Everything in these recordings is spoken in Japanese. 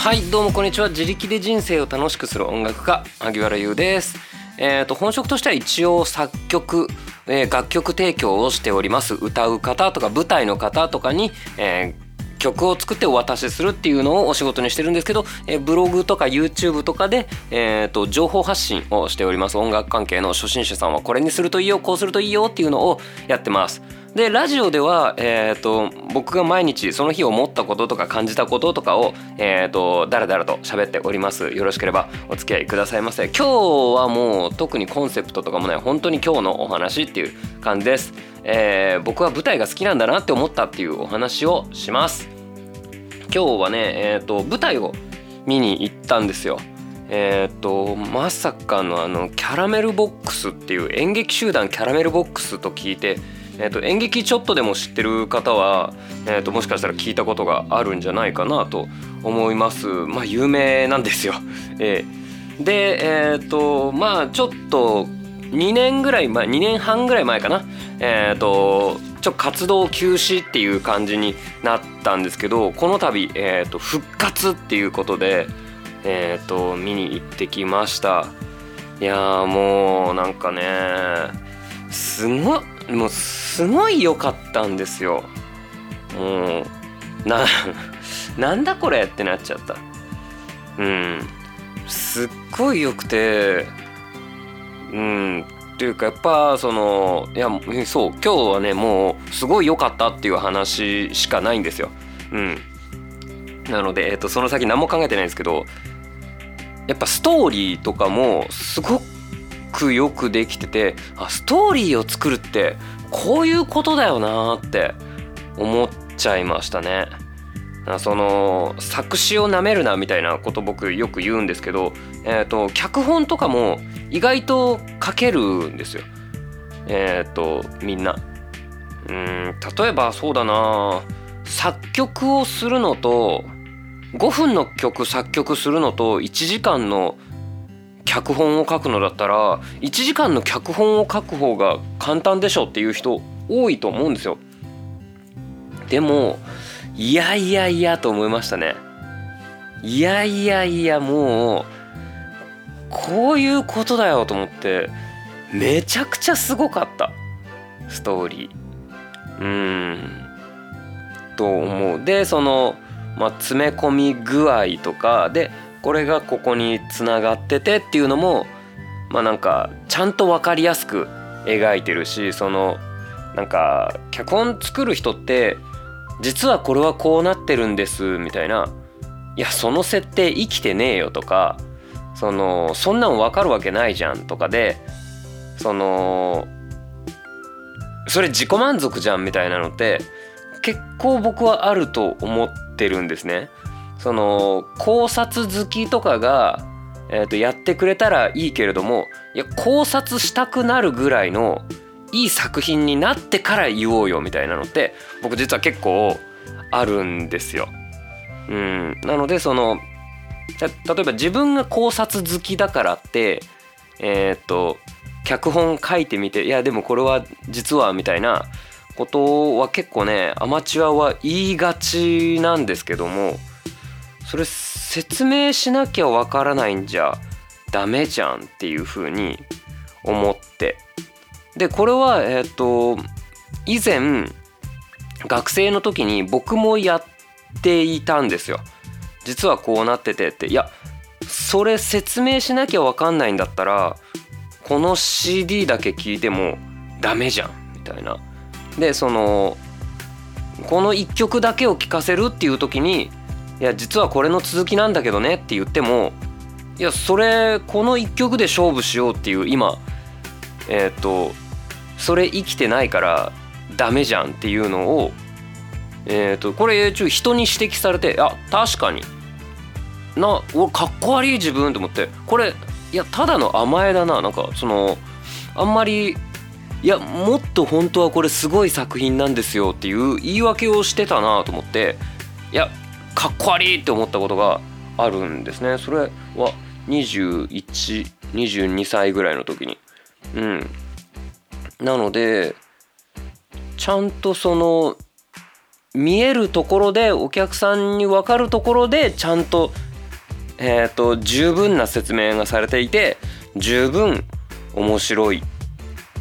はいどうもこんにちは。自力で人生を楽しくする音楽家萩原優です。えーと、本職としては一応作曲、えー、楽曲提供をしております。歌う方とか舞台の方とかに、えー曲を作ってお渡しするっていうのをお仕事にしてるんですけど、えブログとか YouTube とかで、えーと、情報発信をしております。音楽関係の初心者さんはこれにするといいよこうするといいよっていうのをやってます。でラジオでは、えーと、僕が毎日その日思ったこととか感じたこととかを、えーと、だらだらと喋っております。よろしければお付き合いくださいませ。今日はもう特にコンセプトとかもない。本当に今日のお話っていう感じです、えー、僕は舞台が好きなんだなって思ったっていうお話をします。今日はね、えーと、舞台を見に行ったんですよ。えーと、まさかのあのキャラメルボックスっていう演劇集団キャラメルボックスと聞いてえーと、演劇ちょっとでも知ってる方は、えーと、もしかしたら聞いたことがあるんじゃないかなと思います。まあ有名なんですよ。えー、でえっ、ー、とまあちょっと2年ぐらい前2年半ぐらい前かな。えっ、ー、とちょっと活動休止っていう感じになったんですけどこの度、えーと、復活っていうことで、えーと見に行ってきました。いやもうなんかねすごいもうすごい良かったんですよ。もうな なんだこれってなっちゃった。うん。すっごい良くてうん。っていうかやっぱそのいやそう今日はねもうすごい良かったっていう話しかないんですよ。うん。なので、えっと、その先何も考えてないんですけどやっぱストーリーとかもすごくよくできててあストーリーを作るってこういうことだよなって思っちゃいましたね。その作詞をなめるなみたいなこと僕よく言うんですけど、えーと、脚本とかも意外と書けるんですよ。えっ、ー、とみんな。うん例えばそうだな作曲をするのと5分の曲作曲するのと1時間の脚本を書くのだったら1時間の脚本を書く方が簡単でしょっていう人多いと思うんですよ。でもいやいやいやと思いましたね。いやいやいやもうこういうことだよと思ってめちゃくちゃすごかったストーリー。うんと思う。でその、まあ、詰め込み具合とかでこれがここにつながっててっていうのもまあなんかちゃんと分かりやすく描いてるしそのなんか脚本作る人って実はこれはこうなってるんですみたいないやその設定生きてねえよとかそのそんなん分かるわけないじゃんとかでそのそれ自己満足じゃんみたいなのって結構僕はあると思ってるんですね。その考察好きとかが、えー、とやってくれたらいいけれどもいや考察したくなるぐらいのいい作品になってから言おうよみたいなのって僕実は結構あるんですよ。うん、なのでその例えば自分が考察好きだからってえっ、ー、と脚本書いてみていやでもこれは実はみたいなことは結構ねアマチュアは言いがちなんですけどもそれ説明しなきゃわからないんじゃダメじゃんっていうふうに思って。でこれはえっ、ー、と以前学生の時に僕もやっていたんですよ。実はこうなっててって。いやそれ説明しなきゃわかんないんだったらこの CD だけ聞いてもダメじゃんみたいな。でそのこの1曲だけを聴かせるっていう時にいや実はこれの続きなんだけどねって言ってもいやそれこの1曲で勝負しようっていう今えっ、とそれ生きてないからダメじゃんっていうのをえっ、とこれ人に指摘されてあ確かに。な俺かっこ悪い自分と思って。これいやただの甘えだな。なんかそのあんまりいやもっと本当はこれすごい作品なんですよっていう言い訳をしてたなと思って。いやかっこ悪いって思ったことがあるんですね。それは2122歳ぐらいの時に。うん。なのでちゃんとその見えるところでお客さんに分かるところでちゃんとえーと、十分な説明がされていて十分面白い。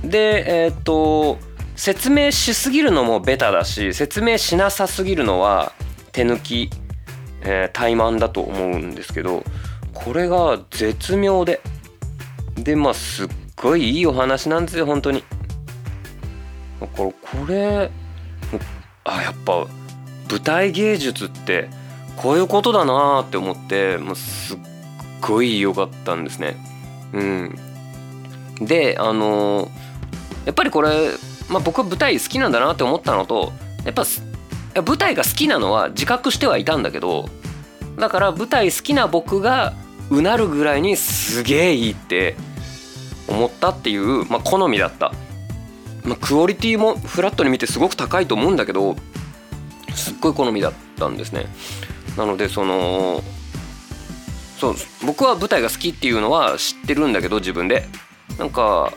でえっ、ー、と説明しすぎるのもベタだし説明しなさすぎるのは手抜き、えー、怠慢だと思うんですけどこれが絶妙ででまあすっごいいいお話なんですよ本当に。だからこれあやっぱ舞台芸術ってこういうことだなって思ってもうすっごい良かったんですね。うん。であのー、やっぱりこれ、まあ、僕は舞台好きなんだなって思ったのとやっぱ舞台が好きなのは自覚してはいたんだけどだから舞台好きな僕がうなるぐらいにすげえいいって思ったっていう、まあ、好みだった、まあ、クオリティもフラットに見てすごく高いと思うんだけどすっごい好みだったんですね。なのでそのそう僕は舞台が好きっていうのは知ってるんだけど自分で。なんか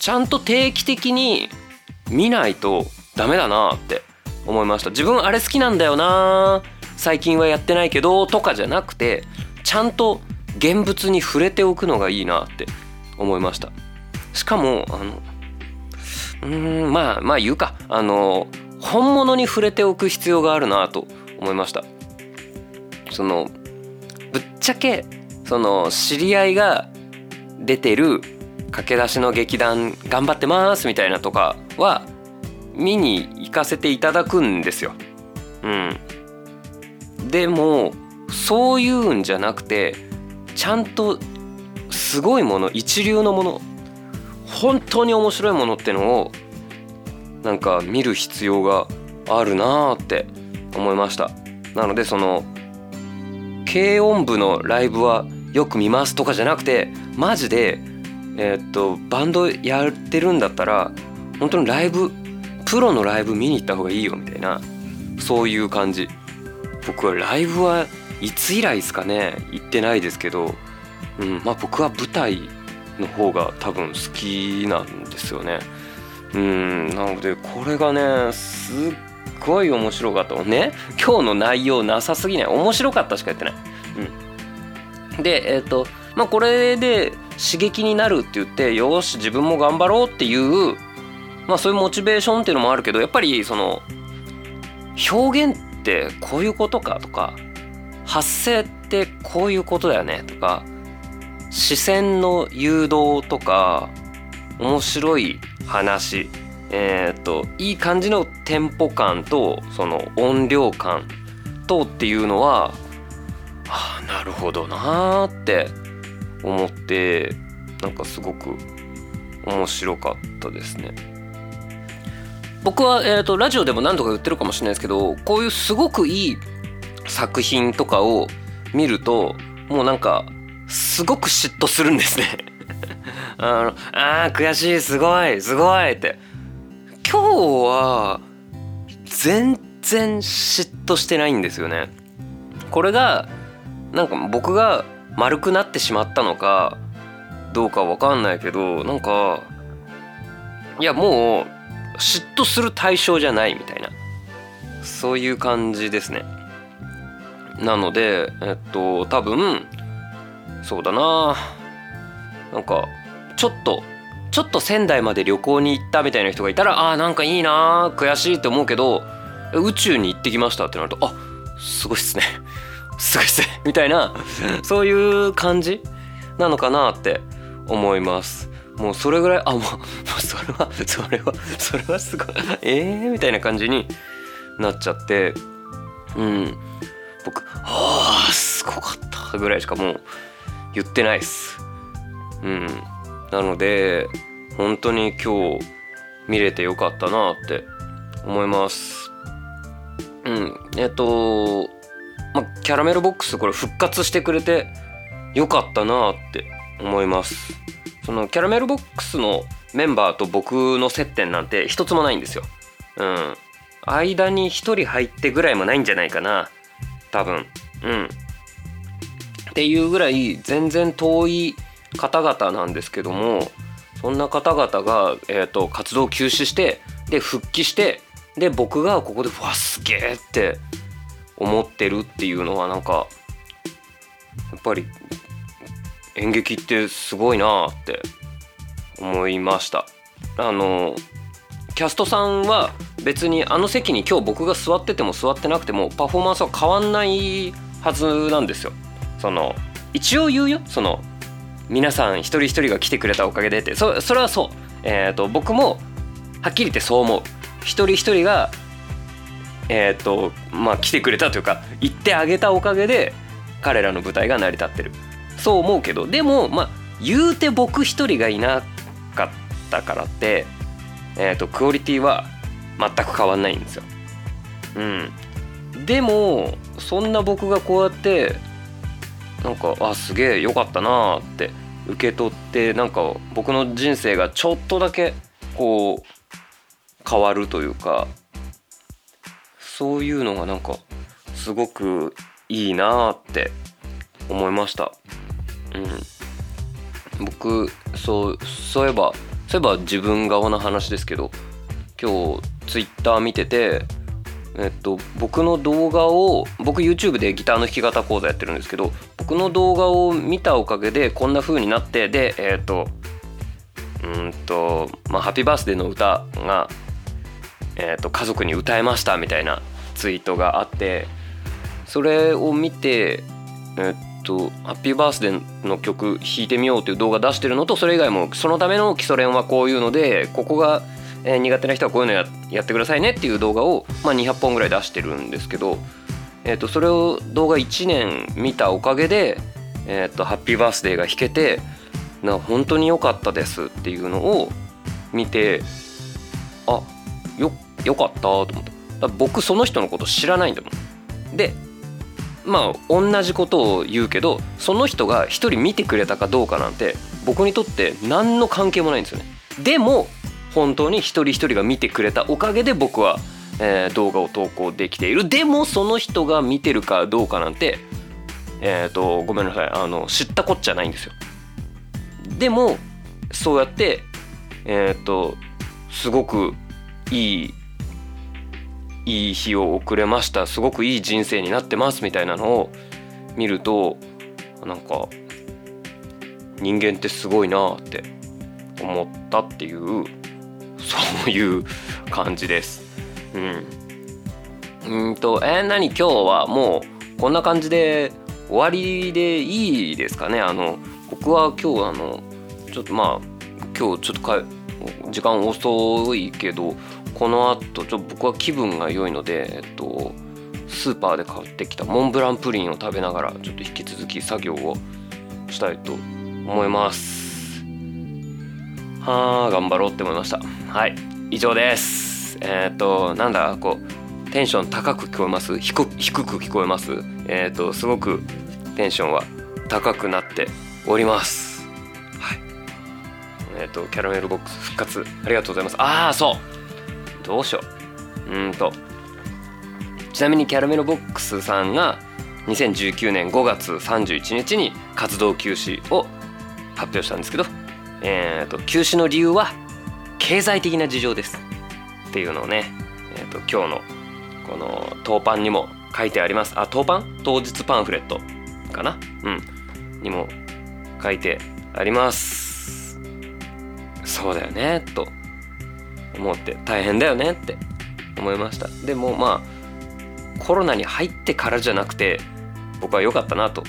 ちゃんと定期的に見ないとダメだなって。思いました。自分あれ好きなんだよな。最近はやってないけどとかじゃなくてちゃんと現物に触れておくのがいいなって思いました。しかもあのうんまあまあ言うか。あの本物に触れておく必要があるなと思いました。そのぶっちゃけその知り合いが出てる駆け出しの劇団頑張ってますみたいなとかは見に行かせていただくんですよ。うん、でもそういうんじゃなくてちゃんとすごいもの一流のもの本当に面白いものってのをなんか見る必要があるなーって思いましたなのでその軽音部のライブはよく見ますとかじゃなくてマジでえー、っとバンドやってるんだったら本当にライブプロのライブ見に行った方がいいよみたいなそういう感じ僕はライブはいつ以来ですかね行ってないですけど、うん、まあ僕は舞台の方が多分好きなんですよね。うんなのでこれがねすっごい面白かったね今日の内容なさすぎない？面白かったしか言ってない。うん、でえっ、ー、とまあこれで刺激になるって言ってよし自分も頑張ろうっていうまあそういうモチベーションっていうのもあるけどやっぱりその表現ってこういうことかとか発声ってこういうことだよねとか視線の誘導とか面白い話えっ、といい感じのテンポ感とその音量感とっていうのはああなるほどなーって思ってなんかすごく面白かったですね。僕は、えーと、ラジオでも何度か言ってるかもしれないですけどこういうすごくいい作品とかを見るともうなんかすごく嫉妬するんですね。あのあー悔しいすごいすごいって。今日は全然嫉妬してないんですよね。これがなんか僕が丸くなってしまったのかどうかわかんないけどなんかいやもう嫉妬する対象じゃないみたいな。そういう感じですね。なのでえっと多分そうだな。なんかちょっとちょっと仙台まで旅行に行ったみたいな人がいたらあーなんかいいな悔しいって思うけど宇宙に行ってきましたってなるとあすごいっすね。すごいっすね。みたいなそういう感じなのかなって思います。もうそれぐらいあもうそれはそれはそれはすごいええー、みたいな感じになっちゃってうん。僕「ああすごかった」ぐらいしかもう言ってないっす。うん。なので本当に今日見れてよかったなって思います。うん。えっとまキャラメルボックスこれ復活してくれてよかったなって思います。そのキャラメルボックスのメンバーと僕の接点なんて一つもないんですよ。うん。間に一人入ってぐらいもないんじゃないかな。多分。うん。っていうぐらい全然遠い方々なんですけどもそんな方々が、えーと、活動休止してで復帰してで僕がここで「わすげえ!」って思ってるっていうのはなんかやっぱり演劇ってすごいなって思いました。あのキャストさんは別にあの席に今日僕が座ってても座ってなくてもパフォーマンスは変わんないはずなんですよ。その一応言うよ。その皆さん一人一人が来てくれたおかげでって。そそれはそう、えーと、僕もはっきり言ってそう思う。一人一人がえっ、ー、とまあ来てくれたというか言ってあげたおかげで彼らの舞台が成り立ってる。そう思うけど。でもまあ言うて僕一人がいなかったからって、えーと、クオリティは全く変わんないんですよ。うん、でもそんな僕がこうやってなんかあすげえよかったなって受け取ってなんか僕の人生がちょっとだけこう変わるというかそういうのがなんかすごくいいなって思いました。うん、僕そうそういえばそういえば自分側の話ですけど今日ツイッター見ててえっと、僕の動画を僕 YouTube でギターの弾き語講座やってるんですけど僕の動画を見たおかげでこんな風になってでえっとうんとまあ「ハッピーバースデー」の歌が、えっと、家族に歌えましたみたいなツイートがあってそれを見てえっと「ハッピーバースデー」の曲弾いてみようという動画出してるのとそれ以外もそのための基礎練はこういうのでここが「、苦手な人はこういうのややってくださいねっていう動画を、まあ、200本ぐらい出してるんですけど、えー、とそれを動画1年見たおかげで「えー、とハッピーバースデー」が弾けてな本当に良かったですっていうのを見てあよよかったと思った僕その人のこと知らないんだもん。でまあ同じことを言うけどその人が一人見てくれたかどうかなんて僕にとって何の関係もないんですよね。でも本当に一人一人が見てくれたおかげで僕は、えー、動画を投稿できているでもその人が見てるかどうかなんてえっ、ー、とごめんなさいあの知ったこっちゃないんですよでもそうやってえっ、ー、とすごくいいいい日を送れましたすごくいい人生になってますみたいなのを見るとなんか人間ってすごいなって思ったっていうそういう感じです。うん。うんと、えー、何今日はもうこんな感じで終わりでいいですかね？あの、僕は今日あの、ちょっとまあ、今日ちょっとか時間遅いけど、この後ちょっと僕は気分が良いので、えっと、スーパーで買ってきたモンブランプリンを食べながらちょっと引き続き作業をしたいと思います。はあ頑張ろうって思いました。はい以上です。えっ、となんだこうテンション高く聞こえます？低く聞こえます？えっ、とすごくテンションは高くなっております。はい。えっ、とキャラメルボックス復活ありがとうございます。ああそう。どうしよう。うんと。ちなみにキャラメルボックスさんが2019年5月31日に活動休止を発表したんですけどえーと、休止の理由は経済的な事情です。っていうのをね、えーと、今日のこの当パンにも書いてあります。あ当パン？当日パンフレット。かな？うん。にも書いてあります。そうだよねと。思って大変だよねって思いました。でもまあコロナに入ってからじゃなくて僕は良かったなと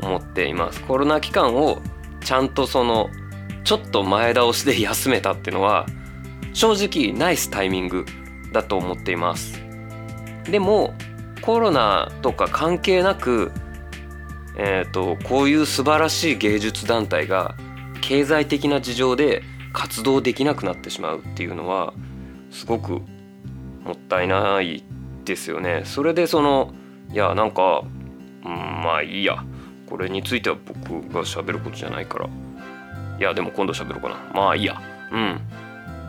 思っています。コロナ期間をちゃんとそのちょっと前倒しで休めたっていうのは正直ナイスタイミングだと思っています。でもコロナとか関係なくえーと、こういう素晴らしい芸術団体が経済的な事情で活動できなくなってしまうっていうのはすごくもったいないですよね。それでそのいやなんか、ん、まあいいや。これについては僕が喋ることじゃないから。いやでも今度喋ろうかな。まあいいや。うん。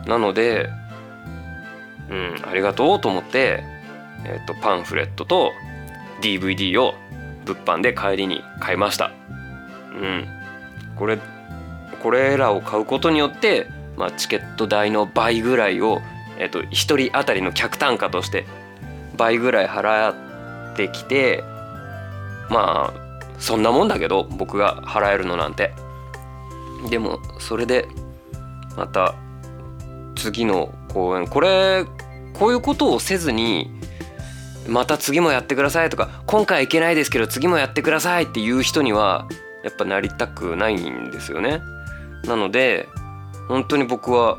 なのでうんありがとうと思ってえっ、とパンフレットと DVD を物販で帰りに買いました。うん。これこれらを買うことによって、まあ、チケット代の倍ぐらいを、えーと、1人当たりの客単価として倍ぐらい払ってきてまあそんなもんだけど僕が払えるのなんて。でもそれでまた次の公演これこういうことをせずにまた次もやってくださいとか今回いけないですけど次もやってくださいっていう人にはやっぱなりたくないんですよね。なので本当に僕は、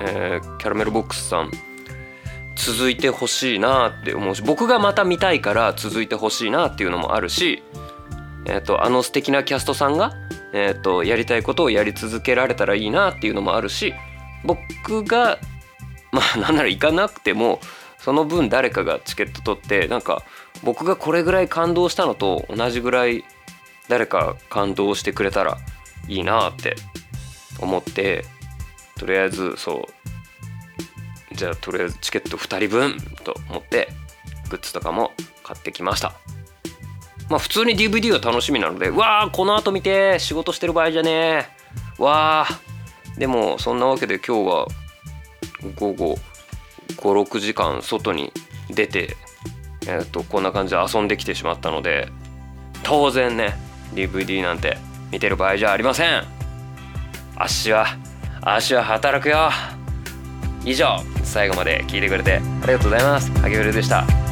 えー、キャラメルボックスさん続いてほしいなって思うし僕がまた見たいから続いてほしいなっていうのもあるし、えーと、あの素敵なキャストさんが、えーと、やりたいことをやり続けられたらいいなっていうのもあるし僕がまあなんなら行かなくてもその分誰かがチケット取ってなんか僕がこれぐらい感動したのと同じぐらい誰か感動してくれたらいいなって思ってとりあえずそうじゃあとりあえずチケット2人分と思ってグッズとかも買ってきました。まあ普通に DVD は楽しみなのでわあこの後見て仕事してる場合じゃねえ。わあ。でもそんなわけで今日は午後56時間外に出て、えー、とこんな感じで遊んできてしまったので当然ね DVD なんて見てる場合じゃありません。足は足は働くよ。以上最後まで聞いてくれてありがとうございます。萩原でした。